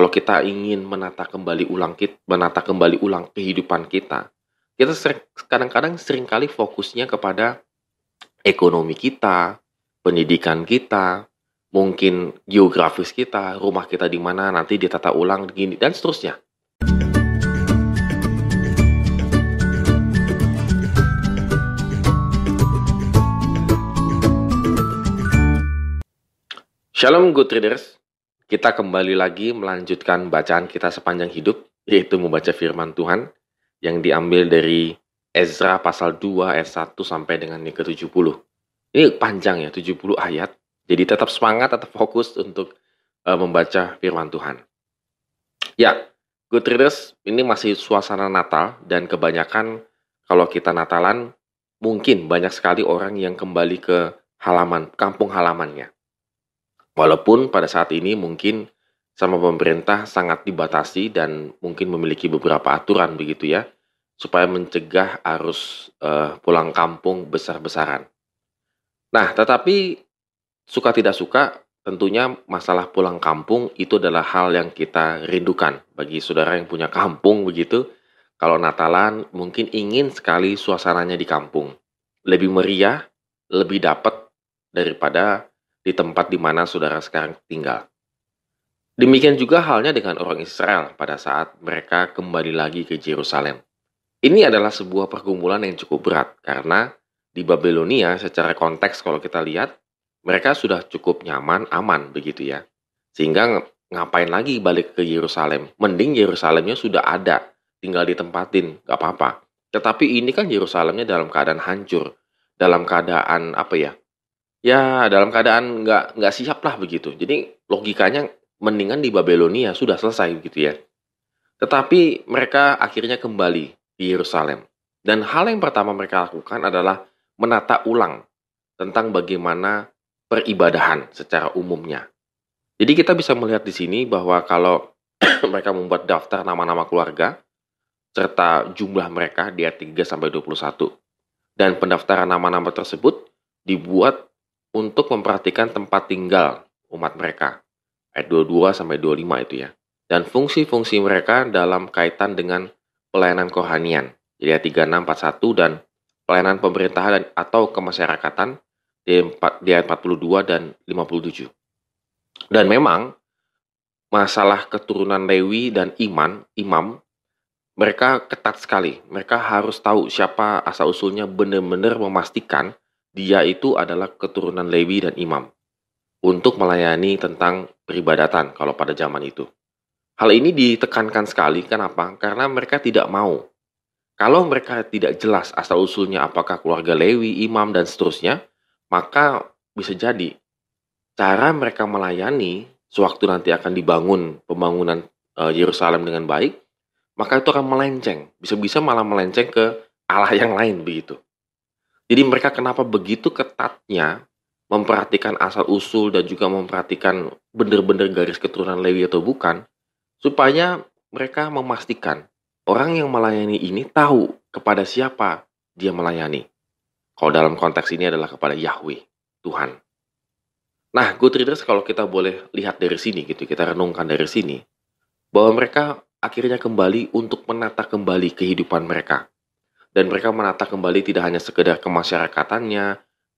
kalau kita ingin menata kembali ulang kita, menata kembali ulang kehidupan kita, kita kadang-kadang sering kali fokusnya kepada ekonomi kita, pendidikan kita, mungkin geografis kita, rumah kita di mana nanti ditata ulang gini dan seterusnya. Shalom good readers, kita kembali lagi melanjutkan bacaan kita sepanjang hidup, yaitu membaca firman Tuhan yang diambil dari Ezra pasal 2 ayat 1 sampai dengan yang ke-70. Ini panjang ya, 70 ayat. Jadi tetap semangat, tetap fokus untuk uh, membaca firman Tuhan. Ya, good readers, ini masih suasana Natal dan kebanyakan kalau kita Natalan, mungkin banyak sekali orang yang kembali ke halaman, kampung halamannya Walaupun pada saat ini mungkin sama pemerintah sangat dibatasi dan mungkin memiliki beberapa aturan begitu ya, supaya mencegah arus uh, pulang kampung besar-besaran. Nah, tetapi suka tidak suka, tentunya masalah pulang kampung itu adalah hal yang kita rindukan bagi saudara yang punya kampung begitu. Kalau Natalan mungkin ingin sekali suasananya di kampung. Lebih meriah, lebih dapat daripada di tempat di mana saudara sekarang tinggal. Demikian juga halnya dengan orang Israel pada saat mereka kembali lagi ke Yerusalem. Ini adalah sebuah pergumulan yang cukup berat karena di Babelonia secara konteks kalau kita lihat mereka sudah cukup nyaman, aman begitu ya. Sehingga ngapain lagi balik ke Yerusalem? Mending Yerusalemnya sudah ada, tinggal ditempatin, gak apa-apa. Tetapi ini kan Yerusalemnya dalam keadaan hancur, dalam keadaan apa ya? Ya, dalam keadaan nggak nggak siap lah begitu. Jadi logikanya mendingan di Babelonia sudah selesai begitu ya. Tetapi mereka akhirnya kembali di Yerusalem. Dan hal yang pertama mereka lakukan adalah menata ulang tentang bagaimana peribadahan secara umumnya. Jadi kita bisa melihat di sini bahwa kalau mereka membuat daftar nama-nama keluarga serta jumlah mereka di ayat 3 sampai 21. Dan pendaftaran nama-nama tersebut dibuat untuk memperhatikan tempat tinggal umat mereka. Ayat 22 sampai 25 itu ya. Dan fungsi-fungsi mereka dalam kaitan dengan pelayanan kerohanian. Jadi ayat 36, 41 dan pelayanan pemerintahan atau kemasyarakatan di, 4, di ayat 42 dan 57. Dan memang masalah keturunan Lewi dan iman, imam, mereka ketat sekali. Mereka harus tahu siapa asal usulnya benar-benar memastikan dia itu adalah keturunan Lewi dan imam untuk melayani tentang peribadatan kalau pada zaman itu. Hal ini ditekankan sekali, kenapa? Karena mereka tidak mau. Kalau mereka tidak jelas asal-usulnya apakah keluarga Lewi, imam, dan seterusnya, maka bisa jadi cara mereka melayani sewaktu nanti akan dibangun pembangunan uh, Yerusalem dengan baik, maka itu akan melenceng. Bisa-bisa malah melenceng ke Allah yang lain begitu. Jadi mereka kenapa begitu ketatnya memperhatikan asal-usul dan juga memperhatikan benar-benar garis keturunan Lewi atau bukan, supaya mereka memastikan orang yang melayani ini tahu kepada siapa dia melayani. Kalau dalam konteks ini adalah kepada Yahweh, Tuhan. Nah, good readers kalau kita boleh lihat dari sini gitu, kita renungkan dari sini, bahwa mereka akhirnya kembali untuk menata kembali kehidupan mereka dan mereka menata kembali tidak hanya sekedar kemasyarakatannya,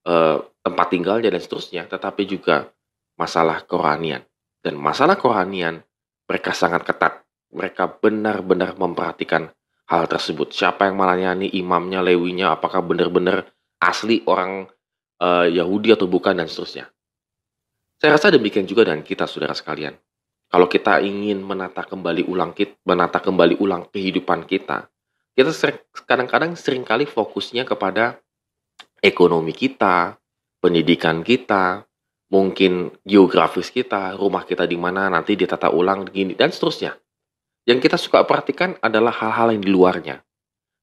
eh, tempat tinggalnya dan seterusnya, tetapi juga masalah kerohanian. Dan masalah kerohanian mereka sangat ketat. Mereka benar-benar memperhatikan hal tersebut. Siapa yang melayani imamnya, lewinya, apakah benar-benar asli orang uh, Yahudi atau bukan dan seterusnya. Saya rasa demikian juga dengan kita saudara sekalian. Kalau kita ingin menata kembali ulang kita, menata kembali ulang kehidupan kita, kita kadang-kadang sering kali fokusnya kepada ekonomi kita, pendidikan kita, mungkin geografis kita, rumah kita di mana nanti ditata ulang gini dan seterusnya. Yang kita suka perhatikan adalah hal-hal yang di luarnya.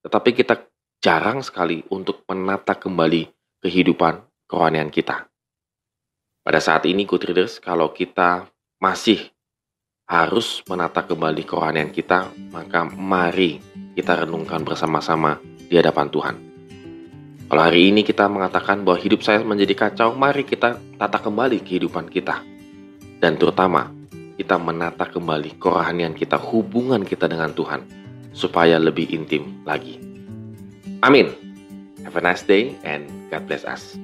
Tetapi kita jarang sekali untuk menata kembali kehidupan kerohanian kita. Pada saat ini, good readers, kalau kita masih harus menata kembali kerohanian kita, maka mari kita renungkan bersama-sama di hadapan Tuhan. Kalau hari ini kita mengatakan bahwa hidup saya menjadi kacau, mari kita tata kembali kehidupan kita. Dan terutama, kita menata kembali kerohanian kita, hubungan kita dengan Tuhan, supaya lebih intim lagi. Amin. Have a nice day and God bless us.